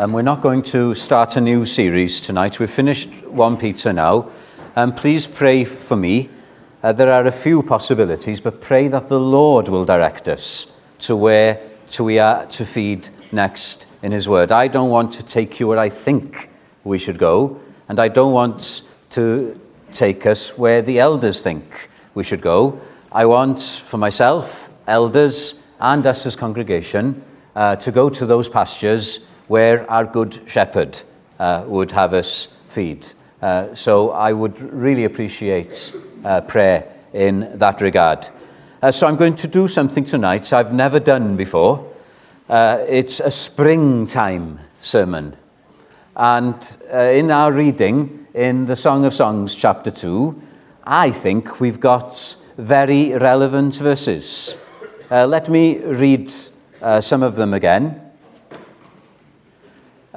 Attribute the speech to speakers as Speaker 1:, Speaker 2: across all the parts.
Speaker 1: Um, we're not going to start a new series tonight. We've finished 1 Peter now. Um, please pray for me. Uh, there are a few possibilities, but pray that the Lord will direct us to where to we are to feed next in His Word. I don't want to take you where I think we should go, and I don't want to take us where the elders think we should go. I want for myself, elders, and us as congregation uh, to go to those pastures where our good shepherd uh, would have us feed. Uh, so I would really appreciate uh, prayer in that regard. Uh, so I'm going to do something tonight I've never done before. Uh, it's a springtime sermon. And in our reading in the Song of Songs, chapter 2, I think we've got very relevant verses. let me read uh, some of them again.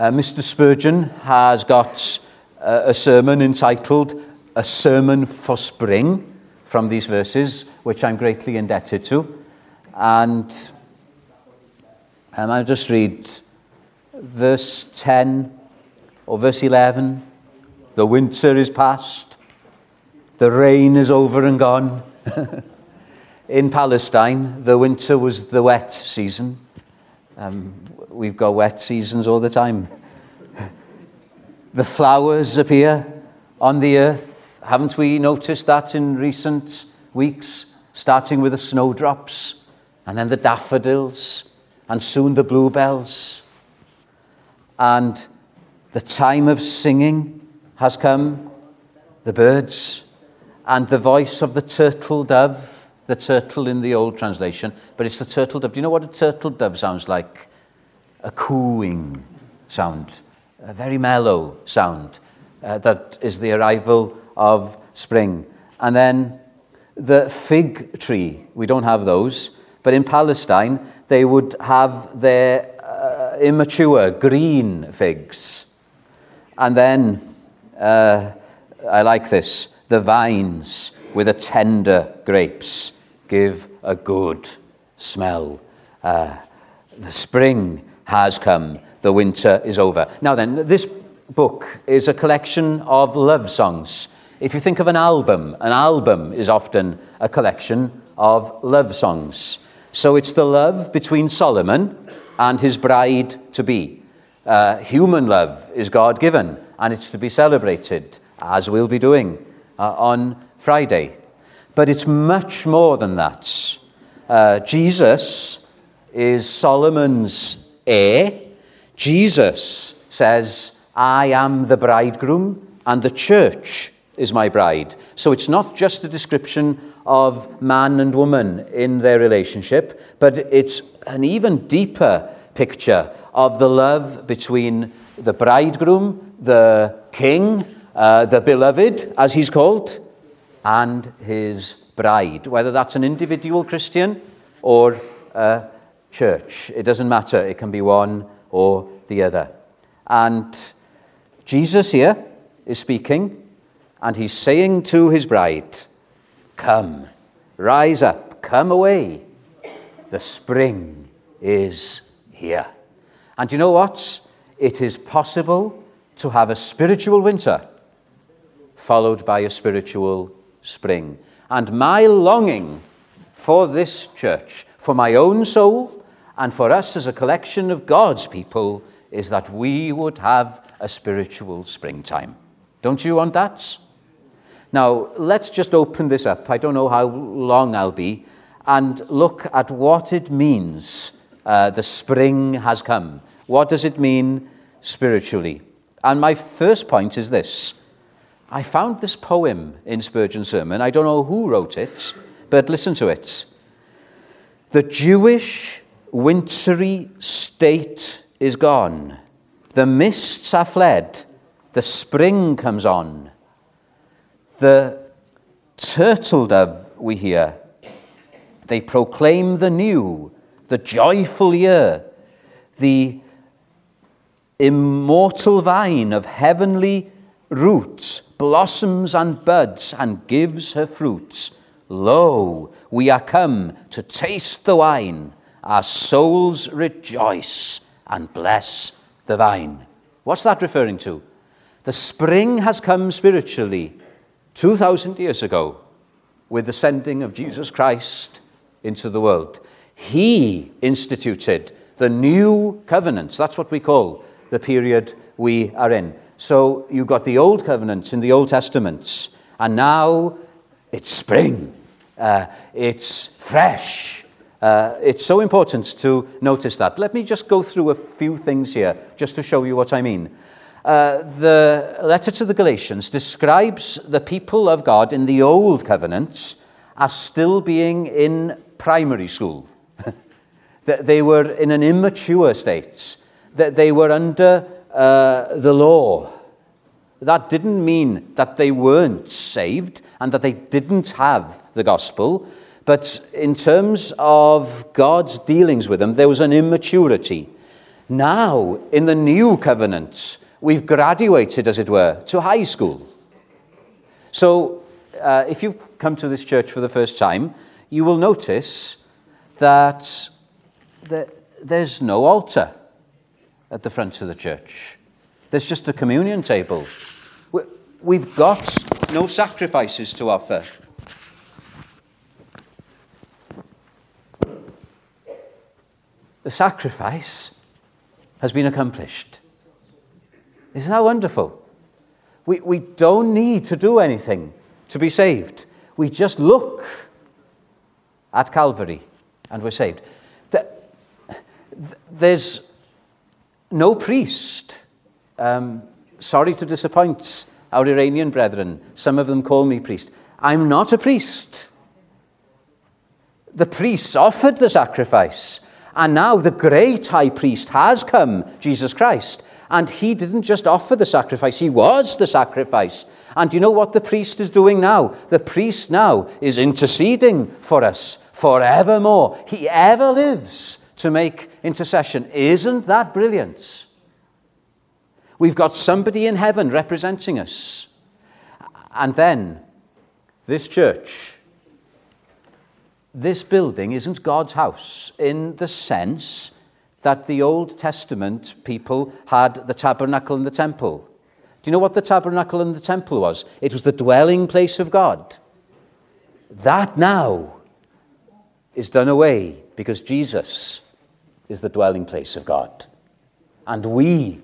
Speaker 1: Uh, Mr. Spurgeon has got uh, a sermon entitled A Sermon for Spring from these verses, which I'm greatly indebted to. And um, I'll just read verse 10 or verse 11. The winter is past, the rain is over and gone. In Palestine, the winter was the wet season. Um, we've got wet seasons all the time. the flowers appear on the earth. Haven't we noticed that in recent weeks? Starting with the snowdrops, and then the daffodils, and soon the bluebells. And the time of singing has come, the birds, and the voice of the turtle dove the turtle in the old translation, but it's the turtle dove. Do you know what a turtle dove sounds like? A cooing sound, a very mellow sound. Uh, that is the arrival of spring. And then the fig tree, we don't have those, but in Palestine, they would have their uh, immature green figs. And then, uh, I like this, the vines with the tender grapes give a good smell. Uh, the spring has come, the winter is over. Now, then, this book is a collection of love songs. If you think of an album, an album is often a collection of love songs. So it's the love between Solomon and his bride to be. Uh, human love is God given, and it's to be celebrated, as we'll be doing uh, on Friday. But it's much more than that. Uh, Jesus is Solomon's heir. Jesus says, I am the bridegroom, and the church is my bride. So it's not just a description of man and woman in their relationship, but it's an even deeper picture of the love between the bridegroom, the king, uh, the beloved, as he's called, and his bride, whether that's an individual Christian or a church. It doesn't matter, it can be one or the other. And Jesus here is speaking, and he's saying to his bride, Come, rise up, come away. The spring is here. And you know what? It is possible to have a spiritual winter followed by a spiritual spring. And my longing for this church, for my own soul, and for us as a collection of God's people, is that we would have a spiritual springtime. Don't you want that? Now, let's just open this up. I don't know how long I'll be, and look at what it means uh, the spring has come. What does it mean spiritually? And my first point is this I found this poem in Spurgeon's sermon. I don't know who wrote it, but listen to it. The Jewish wintry state is gone. The mists are fled. The spring comes on. The turtle dove we hear. They proclaim the new, the joyful year, the immortal vine of heavenly roots blossoms and buds and gives her fruits. Lo, we are come to taste the wine. Our souls rejoice and bless the vine. What's that referring to? The spring has come spiritually 2,000 years ago with the sending of Jesus Christ into the world. He instituted the new covenants. That's what we call the period we are in. So you've got the old covenants in the Old Testaments, and now it's spring, uh, it's fresh. Uh, it's so important to notice that. Let me just go through a few things here just to show you what I mean. Uh, the letter to the Galatians describes the people of God in the old covenants as still being in primary school. That they were in an immature state, that they were under uh, the law. That didn't mean that they weren't saved and that they didn't have the gospel, but in terms of God's dealings with them, there was an immaturity. Now, in the new covenant, we've graduated, as it were, to high school. So, uh, if you've come to this church for the first time, you will notice that there's no altar at the front of the church. There's just a communion table. We've got no sacrifices to offer. The sacrifice has been accomplished. Isn't that wonderful? We, we don't need to do anything to be saved. We just look at Calvary and we're saved. There's no priest. Um, sorry to disappoint our Iranian brethren. Some of them call me priest. I'm not a priest. The priests offered the sacrifice. And now the great high priest has come, Jesus Christ. And he didn't just offer the sacrifice, he was the sacrifice. And you know what the priest is doing now? The priest now is interceding for us forevermore. He ever lives to make intercession. Isn't that brilliant? We've got somebody in heaven representing us. And then, this church, this building isn't God's house in the sense that the Old Testament people had the tabernacle and the temple. Do you know what the tabernacle and the temple was? It was the dwelling place of God. That now is done away because Jesus is the dwelling place of God. And we,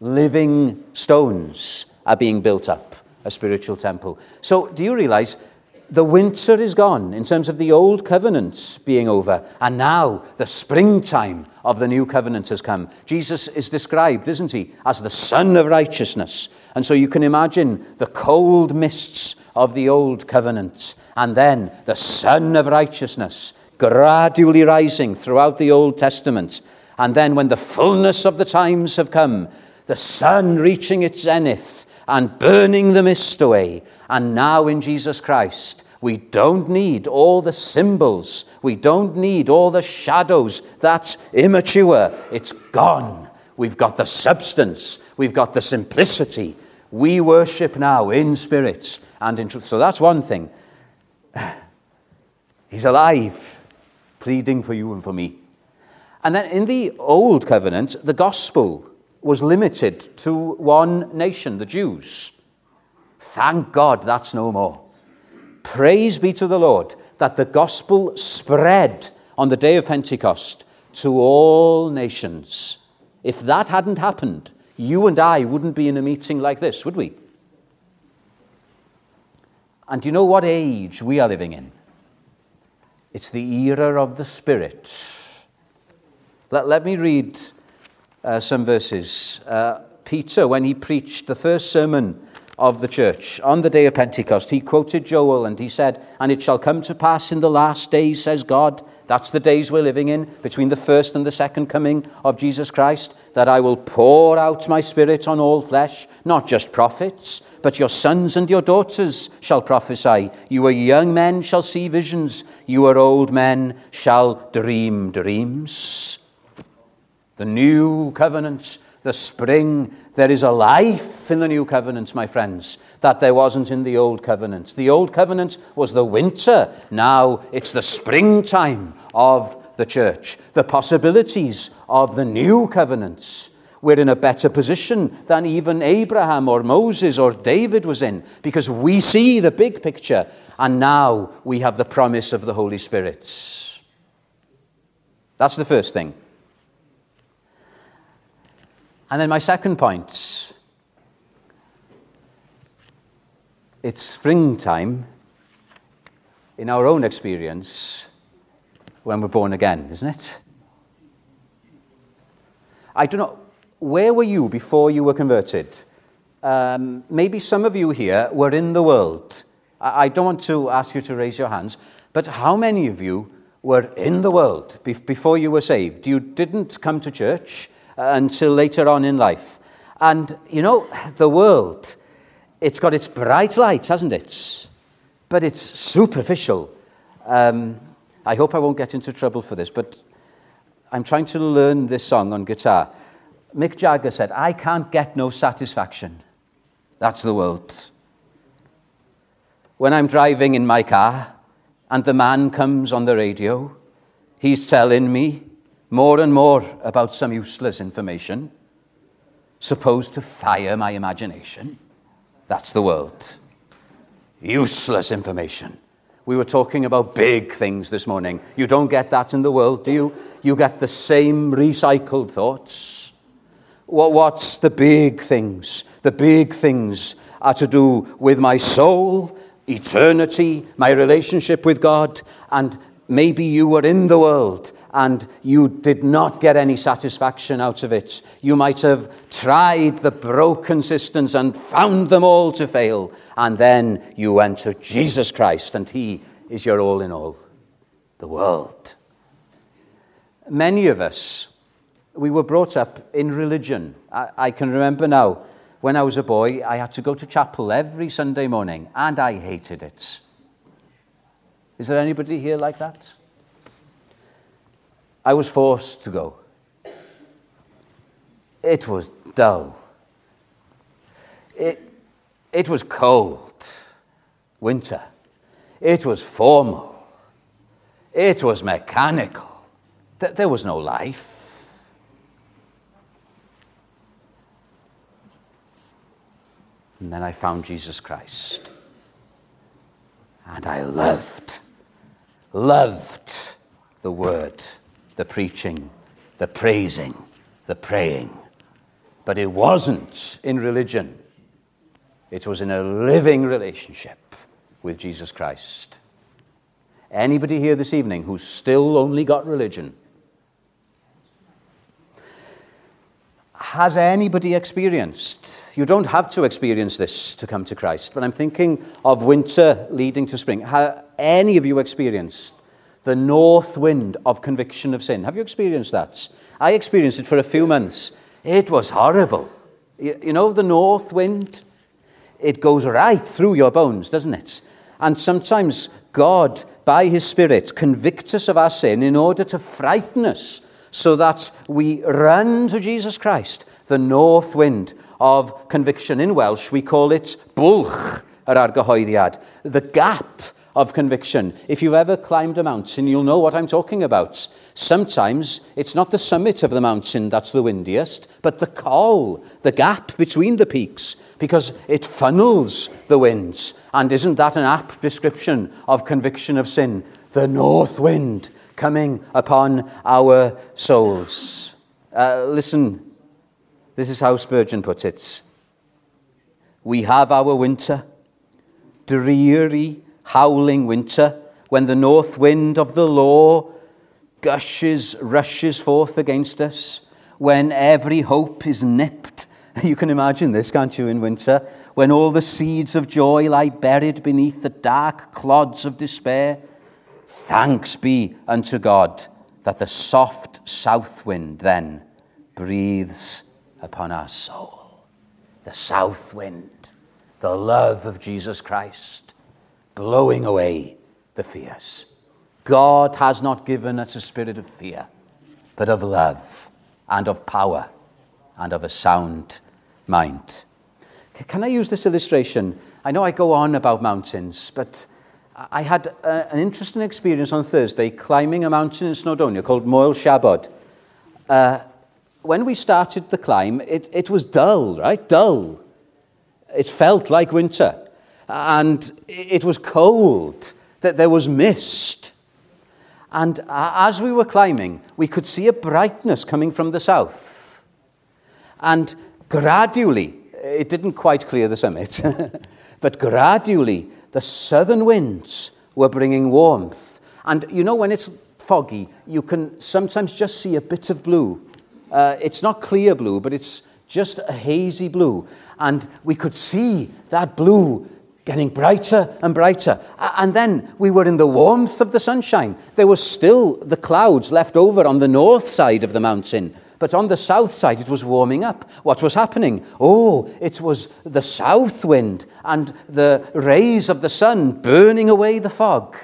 Speaker 1: living stones, are being built up, a spiritual temple. So, do you realize the winter is gone in terms of the old covenants being over, and now the springtime of the new covenant has come. Jesus is described, isn't he, as the Sun of Righteousness. And so you can imagine the cold mists of the old covenant, and then the Sun of Righteousness gradually rising throughout the Old Testament. And then when the fullness of the times have come, the sun reaching its zenith and burning the mist away, and now in Jesus Christ, we don't need all the symbols. We don't need all the shadows. That's immature. It's gone. We've got the substance. We've got the simplicity. We worship now in spirit and in truth. So that's one thing. He's alive, pleading for you and for me. And then in the Old Covenant, the gospel was limited to one nation, the Jews. Thank God that's no more. Praise be to the Lord that the gospel spread on the day of Pentecost to all nations. If that hadn't happened, you and I wouldn't be in a meeting like this, would we? And do you know what age we are living in? It's the era of the Spirit. Let, let me read uh, some verses. Uh, Peter, when he preached the first sermon of the church. On the day of Pentecost, he quoted Joel and he said, And it shall come to pass in the last days, says God, that's the days we're living in, between the first and the second coming of Jesus Christ, that I will pour out my spirit on all flesh, not just prophets, but your sons and your daughters shall prophesy. You are young men shall see visions, you are old men shall dream dreams. The new covenants, the spring. There is a life in the new covenants, my friends, that there wasn't in the old covenants. The old covenant was the winter. Now it's the springtime of the church. The possibilities of the new covenants. we're in a better position than even Abraham or Moses or David was in because we see the big picture and now we have the promise of the Holy Spirit. That's the first thing. And then my second point it's springtime in our own experience when we're born again, isn't it? I don't know, where were you before you were converted? Um, maybe some of you here were in the world. I, I don't want to ask you to raise your hands, but how many of you were in the world be- before you were saved? You didn't come to church until later on in life. And, you know, the world, it's got its bright lights, hasn't it? But it's superficial. Um, I hope I won't get into trouble for this, but I'm trying to learn this song on guitar. Mick Jagger said, I can't get no satisfaction. That's the world. When I'm driving in my car and the man comes on the radio, he's telling me more and more about some useless information supposed to fire my imagination. That's the world. Useless information. We were talking about big things this morning. You don't get that in the world, do you? You get the same recycled thoughts. What's the big things? The big things are to do with my soul, eternity, my relationship with God, and maybe you were in the world and you did not get any satisfaction out of it. You might have tried the broken systems and found them all to fail, and then you went to Jesus Christ, and He is your all in all. The world. Many of us, we were brought up in religion. I, I can remember now, when I was a boy, I had to go to chapel every Sunday morning, and I hated it. Is there anybody here like that? I was forced to go. It was dull. It, it was cold. Winter. It was formal. It was mechanical. There was no life. And then I found Jesus Christ. And I loved, loved the Word the preaching, the praising, the praying. But it wasn't in religion, it was in a living relationship with Jesus Christ. Anybody here this evening who's still only got religion? Has anybody experienced? You don't have to experience this to come to Christ, but I'm thinking of winter leading to spring. Have any of you experienced the north wind of conviction of sin. Have you experienced that? I experienced it for a few months. It was horrible. You, know, the north wind? It goes right through your bones, doesn't it? And sometimes God, by His Spirit, convicts us of our sin in order to frighten us so that we run to Jesus Christ, the north wind of conviction. In Welsh, we call it bwlch yr argyhoeddiad, the gap of conviction. If you've ever climbed a mountain, you'll know what I'm talking about. Sometimes it's not the summit of the mountain that's the windiest, but the col, the gap between the peaks, because it funnels the winds. And isn't that an apt description of conviction of sin? The north wind coming upon our souls. Uh, listen, this is how Spurgeon puts it. We have our winter, dreary howling winter, when the north wind of the law gushes, rushes forth against us, when every hope is nipped. You can imagine this, can't you, in winter? When all the seeds of joy lie buried beneath the dark clods of despair. Thanks be unto God that the soft south wind then breathes upon our soul. The south wind, the love of Jesus Christ blowing away the fears. God has not given us a spirit of fear, but of love and of power and of a sound mind. Can I use this illustration? I know I go on about mountains, but I had a, an interesting experience on Thursday climbing a mountain in Snowdonia called Moel Siabod. Uh, when we started the climb, it, it was dull, right? Dull. It felt like winter. And it was cold, that there was mist. And as we were climbing, we could see a brightness coming from the south. And gradually, it didn't quite clear the summit, but gradually, the southern winds were bringing warmth. And you know, when it's foggy, you can sometimes just see a bit of blue. Uh, it's not clear blue, but it's just a hazy blue. And we could see that blue getting brighter and brighter. And then we were in the warmth of the sunshine. There were still the clouds left over on the north side of the mountain, but on the south side it was warming up. What was happening? Oh, it was the south wind and the rays of the sun burning away the fog.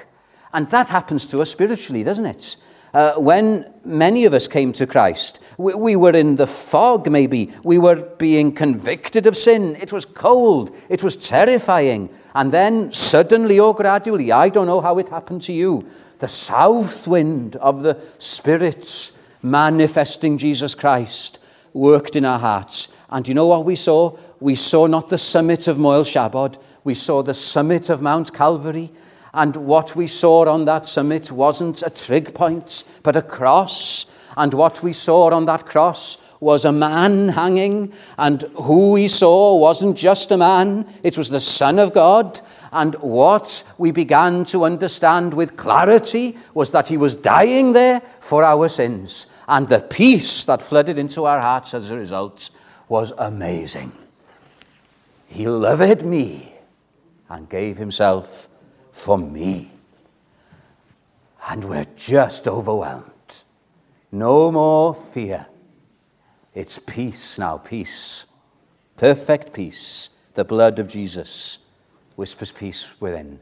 Speaker 1: And that happens to us spiritually, doesn't it? Uh, when many of us came to Christ, we, we, were in the fog, maybe. We were being convicted of sin. It was cold. It was terrifying. And then, suddenly or gradually, I don't know how it happened to you, the south wind of the Spirit's manifesting Jesus Christ worked in our hearts. And you know what we saw? We saw not the summit of Moel Siabod, we saw the summit of Mount Calvary. And what we saw on that summit wasn't a trig point, but a cross. And what we saw on that cross was a man hanging. And who we saw wasn't just a man, it was the Son of God. And what we began to understand with clarity was that he was dying there for our sins. And the peace that flooded into our hearts as a result was amazing. He loved me and gave himself for me. And we're just overwhelmed. No more fear. It's peace now, peace. Perfect peace. The blood of Jesus whispers peace within.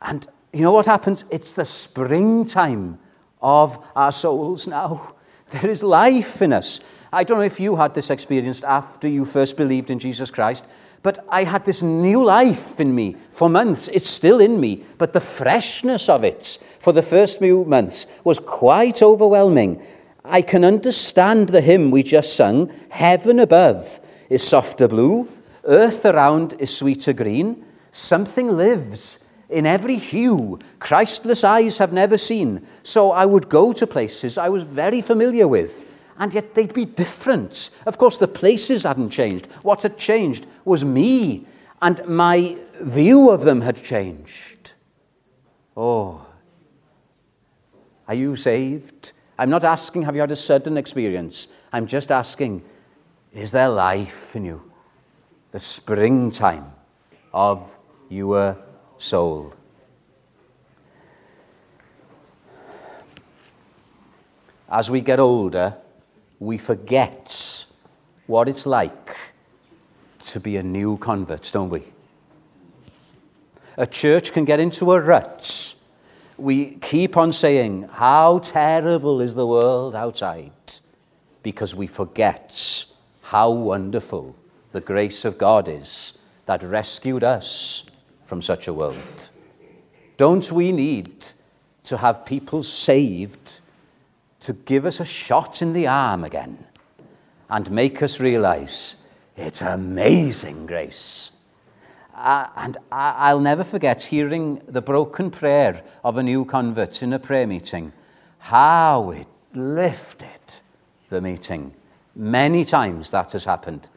Speaker 1: And you know what happens? It's the springtime of our souls now. There is life in us. I don't know if you had this experience after you first believed in Jesus Christ, but I had this new life in me for months. It's still in me, but the freshness of it for the first few months was quite overwhelming. I can understand the hymn we just sung Heaven above is softer blue, earth around is sweeter green. Something lives in every hue Christless eyes have never seen. So I would go to places I was very familiar with and yet they'd be different. Of course, the places hadn't changed. What had changed was me, and my view of them had changed. Oh, are you saved? I'm not asking, have you had a sudden experience? I'm just asking, is there life in you? The springtime of your soul. As we get older, we forget what it's like to be a new convert, don't we? A church can get into a rut. We keep on saying, How terrible is the world outside? Because we forget how wonderful the grace of God is that rescued us from such a world. Don't we need to have people saved to give us a shot in the arm again and make us realize it's amazing grace. Uh, and I, will never forget hearing the broken prayer of a new convert in a prayer meeting, how it lifted the meeting. Many times that has happened.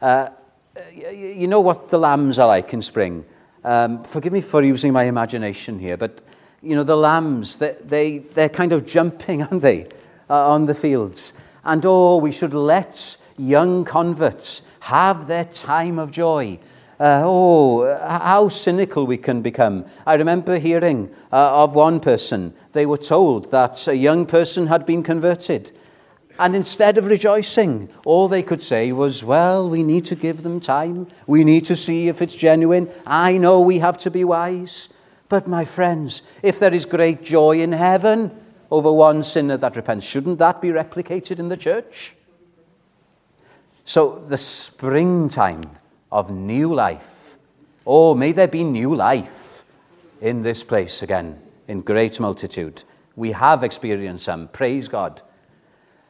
Speaker 1: Uh, you know what the lambs are like in spring? Um, forgive me for using my imagination here, but you know, the lambs, they, they, they're kind of jumping, aren't they, uh, on the fields. And oh, we should let young converts have their time of joy. Uh, oh, how cynical we can become. I remember hearing uh, of one person, they were told that a young person had been converted. And instead of rejoicing, all they could say was, Well, we need to give them time. We need to see if it's genuine. I know we have to be wise. But, my friends, if there is great joy in heaven over one sinner that repents, shouldn't that be replicated in the church? So, the springtime of new life. Oh, may there be new life in this place again, in great multitude. We have experienced some. Praise God.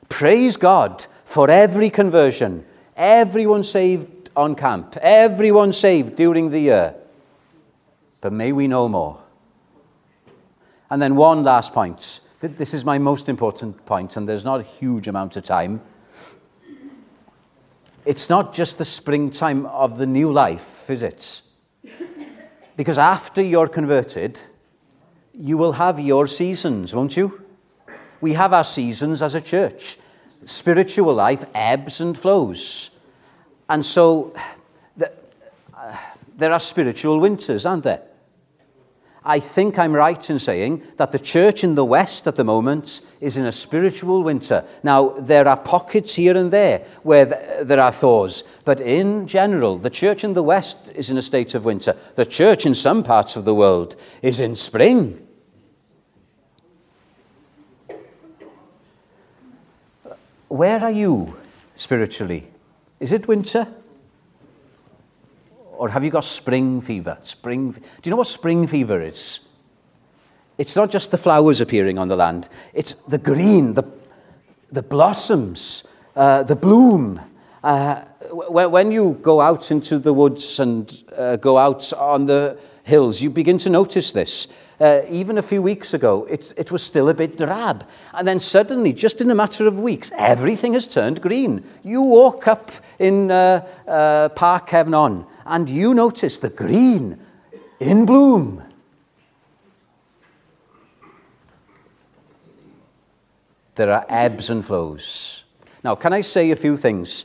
Speaker 1: Praise God for every conversion, everyone saved on camp, everyone saved during the year. But may we know more. And then one last point. This is my most important point, and there's not a huge amount of time. It's not just the springtime of the new life, is it? Because after you're converted, you will have your seasons, won't you? We have our seasons as a church. Spiritual life ebbs and flows. And so uh, there are spiritual winters, aren't there? I think I'm right in saying that the church in the West at the moment is in a spiritual winter. Now, there are pockets here and there where there are thaws, but in general, the church in the West is in a state of winter. The church in some parts of the world is in spring. Where are you spiritually? Is it winter? Or have you got spring fever? Spring. Do you know what spring fever is? It's not just the flowers appearing on the land, it's the green, the, the blossoms, uh, the bloom. Uh, when you go out into the woods and uh, go out on the hills, you begin to notice this. Uh, even a few weeks ago, it, it was still a bit drab. And then suddenly, just in a matter of weeks, everything has turned green. You walk up in uh, uh, Park Cefn and you notice the green in bloom. There are ebbs and flows. Now, can I say a few things?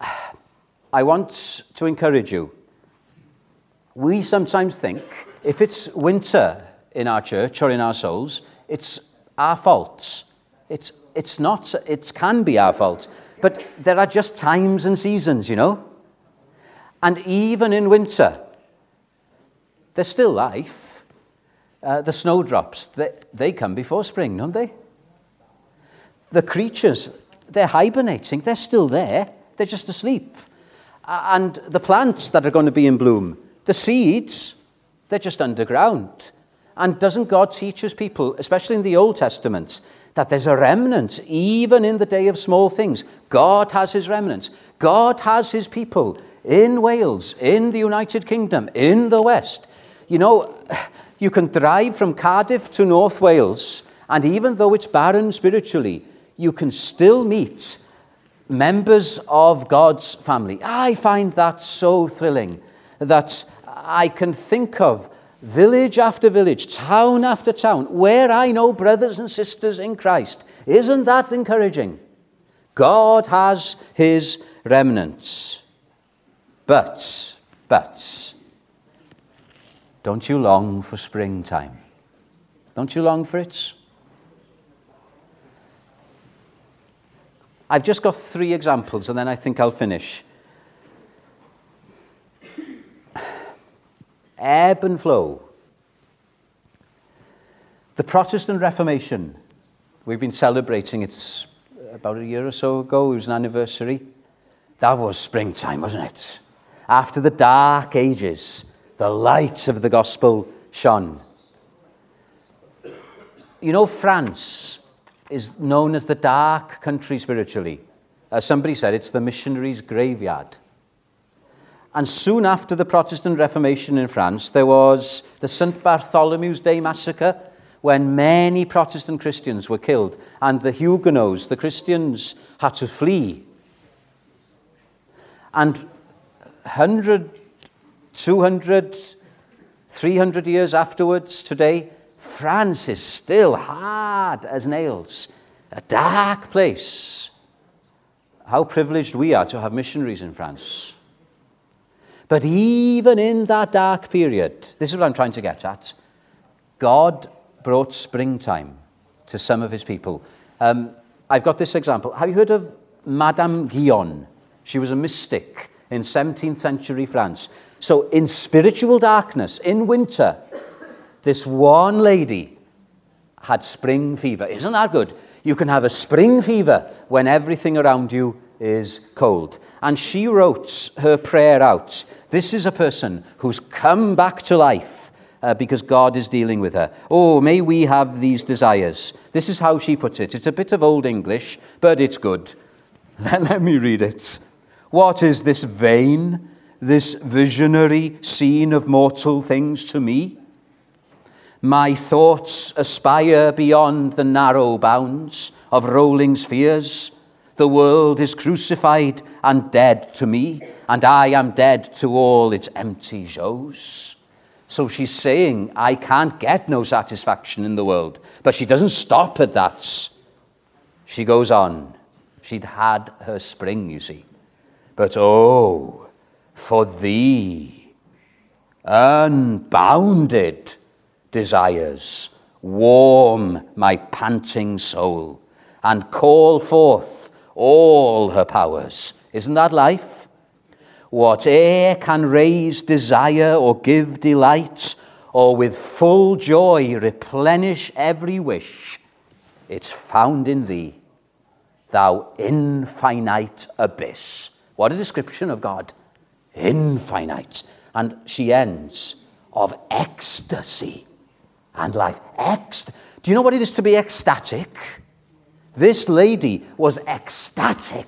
Speaker 1: I want to encourage you. We sometimes think if it's winter in our church or in our souls, it's our fault. It's, it's not, it can be our fault. But there are just times and seasons, you know? And even in winter, there's still life. Uh, the snowdrops, they, they come before spring, don't they? The creatures, they're hibernating, they're still there, they're just asleep. And the plants that are going to be in bloom, the seeds, they're just underground. And doesn't God teach his people, especially in the Old Testament, that there's a remnant even in the day of small things? God has his remnant. God has his people in Wales, in the United Kingdom, in the West. You know, you can drive from Cardiff to North Wales, and even though it's barren spiritually, you can still meet members of God's family. I find that so thrilling that I can think of village after village, town after town, where I know brothers and sisters in Christ. Isn't that encouraging? God has his remnants. But, but, don't you long for springtime? Don't you long for it? I've just got three examples and then I think I'll finish. Ebb and flow. The Protestant Reformation, we've been celebrating it about a year or so ago, it was an anniversary. That was springtime, wasn't it? After the dark ages, the light of the gospel shone. You know, France is known as the dark country spiritually. As somebody said, it's the missionaries' graveyard. And soon after the Protestant Reformation in France, there was the St. Bartholomew's Day massacre when many Protestant Christians were killed and the Huguenots, the Christians, had to flee. And 100, 200, 300 years afterwards, today, France is still hard as nails, a dark place. How privileged we are to have missionaries in France. But even in that dark period, this is what I'm trying to get at, God brought springtime to some of his people. Um, I've got this example. Have you heard of Madame Guyon? She was a mystic in 17th century France. So, in spiritual darkness, in winter, this one lady had spring fever. Isn't that good? You can have a spring fever when everything around you is cold. And she wrote her prayer out. This is a person who's come back to life uh, because God is dealing with her. Oh, may we have these desires. This is how she puts it. It's a bit of old English, but it's good. Let me read it. What is this vain, this visionary scene of mortal things to me? My thoughts aspire beyond the narrow bounds of rolling spheres. The world is crucified and dead to me, and I am dead to all its empty shows. So she's saying, I can't get no satisfaction in the world. But she doesn't stop at that. She goes on. She'd had her spring, you see. But oh, for thee, unbounded desires warm my panting soul and call forth all her powers. Isn't that life? Whate'er can raise desire or give delight, or with full joy replenish every wish, it's found in thee, thou infinite abyss. What a description of God! Infinite. And she ends of ecstasy and life. Ext- Do you know what it is to be ecstatic? This lady was ecstatic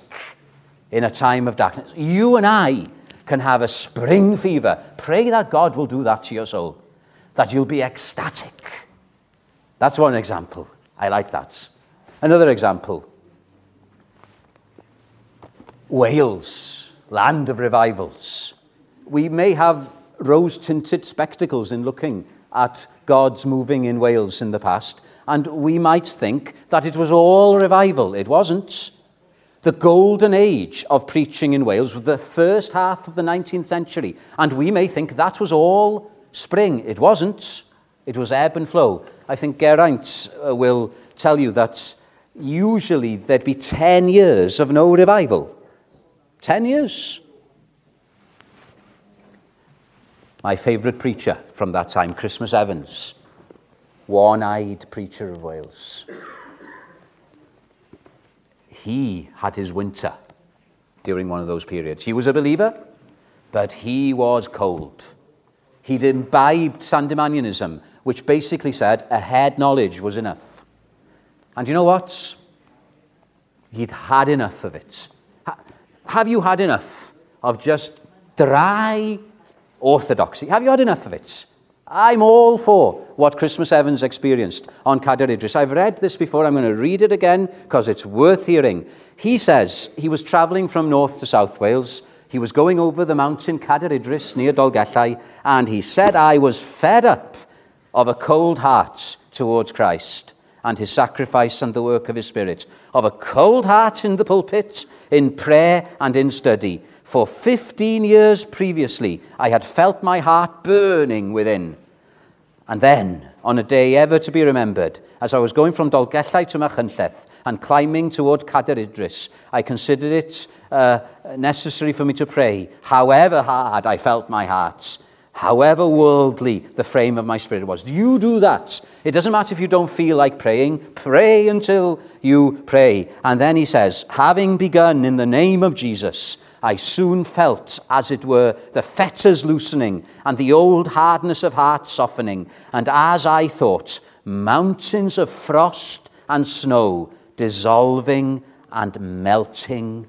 Speaker 1: in a time of darkness. You and I can have a spring fever. Pray that God will do that to your soul, that you'll be ecstatic. That's one example. I like that. Another example Wales, land of revivals. We may have rose tinted spectacles in looking at God's moving in Wales in the past, and we might think that it was all revival. It wasn't. The golden age of preaching in Wales was the first half of the 19th century, and we may think that was all spring. It wasn't. It was ebb and flow. I think Geraint uh, will tell you that usually there'd be 10 years of no revival. 10 years. My favourite preacher from that time, Christmas Evans, one eyed preacher of Wales he had his winter during one of those periods. He was a believer, but he was cold. He'd imbibed Sandemanianism, which basically said a head knowledge was enough. And you know what? He'd had enough of it. Have you had enough of just dry orthodoxy? Have you had enough of it? I'm all for what Christmas Evans experienced on Cadair Idris. I've read this before. I'm going to read it again because it's worth hearing. He says he was travelling from North to South Wales. He was going over the mountain Cadair Idris near Dolgellau, and he said, I was fed up of a cold heart towards Christ and his sacrifice and the work of his Spirit, of a cold heart in the pulpit, in prayer and in study. For 15 years previously, I had felt my heart burning within. And then, on a day ever to be remembered, as I was going from Dolgellau to Machynlleth and climbing toward Cadair Idris, I considered it uh, necessary for me to pray, however hard I felt my heart, however worldly the frame of my spirit was. You do that. It doesn't matter if you don't feel like praying, pray until you pray. And then he says, having begun in the name of Jesus, I soon felt, as it were, the fetters loosening and the old hardness of heart softening. And as I thought, mountains of frost and snow dissolving and melting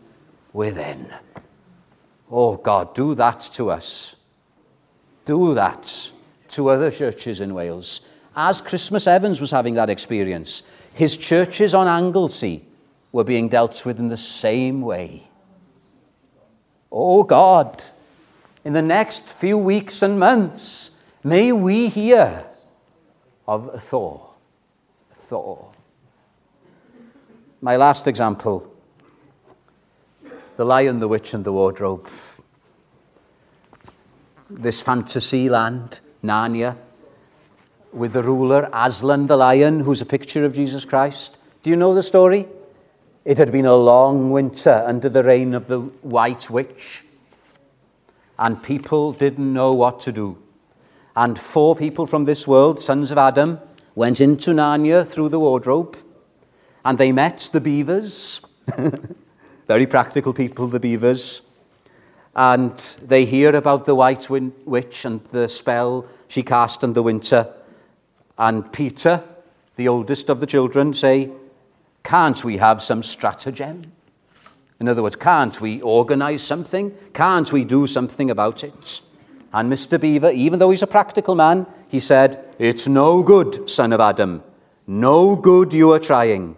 Speaker 1: within. Oh God, do that to us. Do that to other churches in Wales. As Christmas Evans was having that experience, his churches on Anglesey were being dealt with in the same way. Oh God, in the next few weeks and months, may we hear of thaw. Thaw. My last example The Lion, the Witch, and the Wardrobe. This fantasy land, Narnia, with the ruler Aslan the lion, who's a picture of Jesus Christ. Do you know the story? It had been a long winter under the reign of the White Witch, and people didn't know what to do. And four people from this world, sons of Adam, went into Narnia through the wardrobe, and they met the beavers. Very practical people, the beavers. And they hear about the White Witch and the spell she cast in the winter. And Peter, the oldest of the children, say, can't we have some stratagem? In other words, can't we organize something? Can't we do something about it? And Mr. Beaver, even though he's a practical man, he said, It's no good, son of Adam. No good you are trying.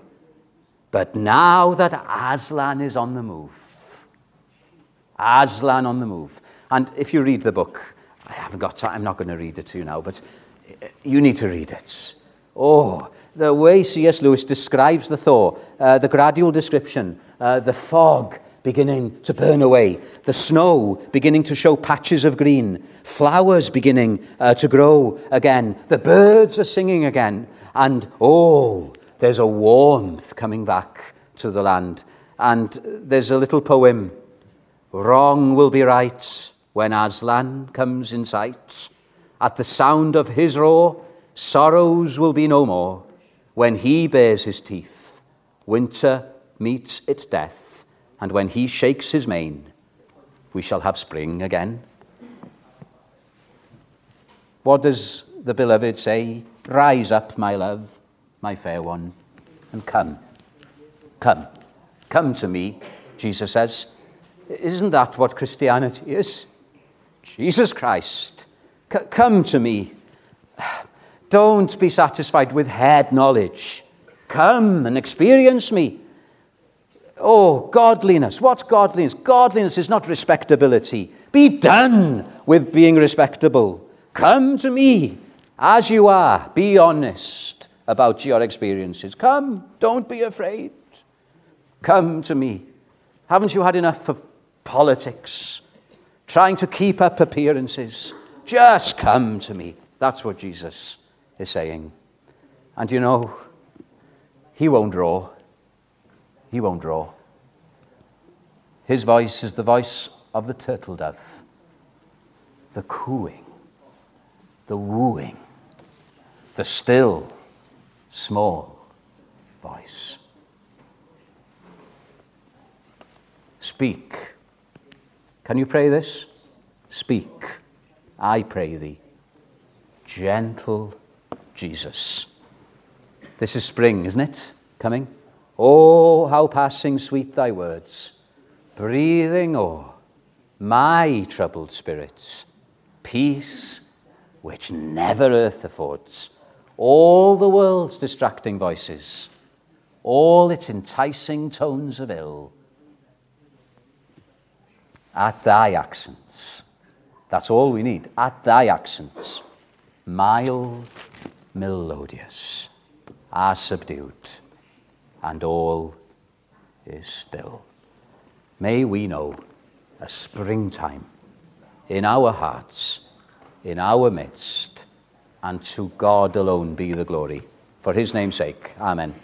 Speaker 1: But now that Aslan is on the move, Aslan on the move. And if you read the book, I haven't got time, I'm not going to read it to you now, but you need to read it. Oh, the way C.S. Lewis describes the thaw, uh, the gradual description, uh, the fog beginning to burn away, the snow beginning to show patches of green, flowers beginning uh, to grow again, the birds are singing again, and oh, there's a warmth coming back to the land. And there's a little poem Wrong will be right when Aslan comes in sight. At the sound of his roar, sorrows will be no more. When he bares his teeth, winter meets its death. And when he shakes his mane, we shall have spring again. What does the beloved say? Rise up, my love, my fair one, and come. Come. Come to me, Jesus says. Isn't that what Christianity is? Jesus Christ, c- come to me. Don't be satisfied with head knowledge. Come and experience me. Oh, godliness. What's godliness? Godliness is not respectability. Be done with being respectable. Come to me as you are. Be honest about your experiences. Come, don't be afraid. Come to me. Haven't you had enough of politics? Trying to keep up appearances? Just come to me. That's what Jesus is saying. And you know, he won't draw. He won't draw. His voice is the voice of the turtle dove, the cooing, the wooing, the still, small voice. Speak. Can you pray this? Speak. I pray thee. Gentle Jesus. This is spring, isn't it? Coming? Oh, how passing sweet thy words, breathing o'er my troubled spirits, peace which never earth affords, all the world's distracting voices, all its enticing tones of ill. At thy accents, that's all we need, at thy accents, mild, melodious, are subdued and all is still. May we know a springtime in our hearts, in our midst, and to God alone be the glory. For his name's sake, amen.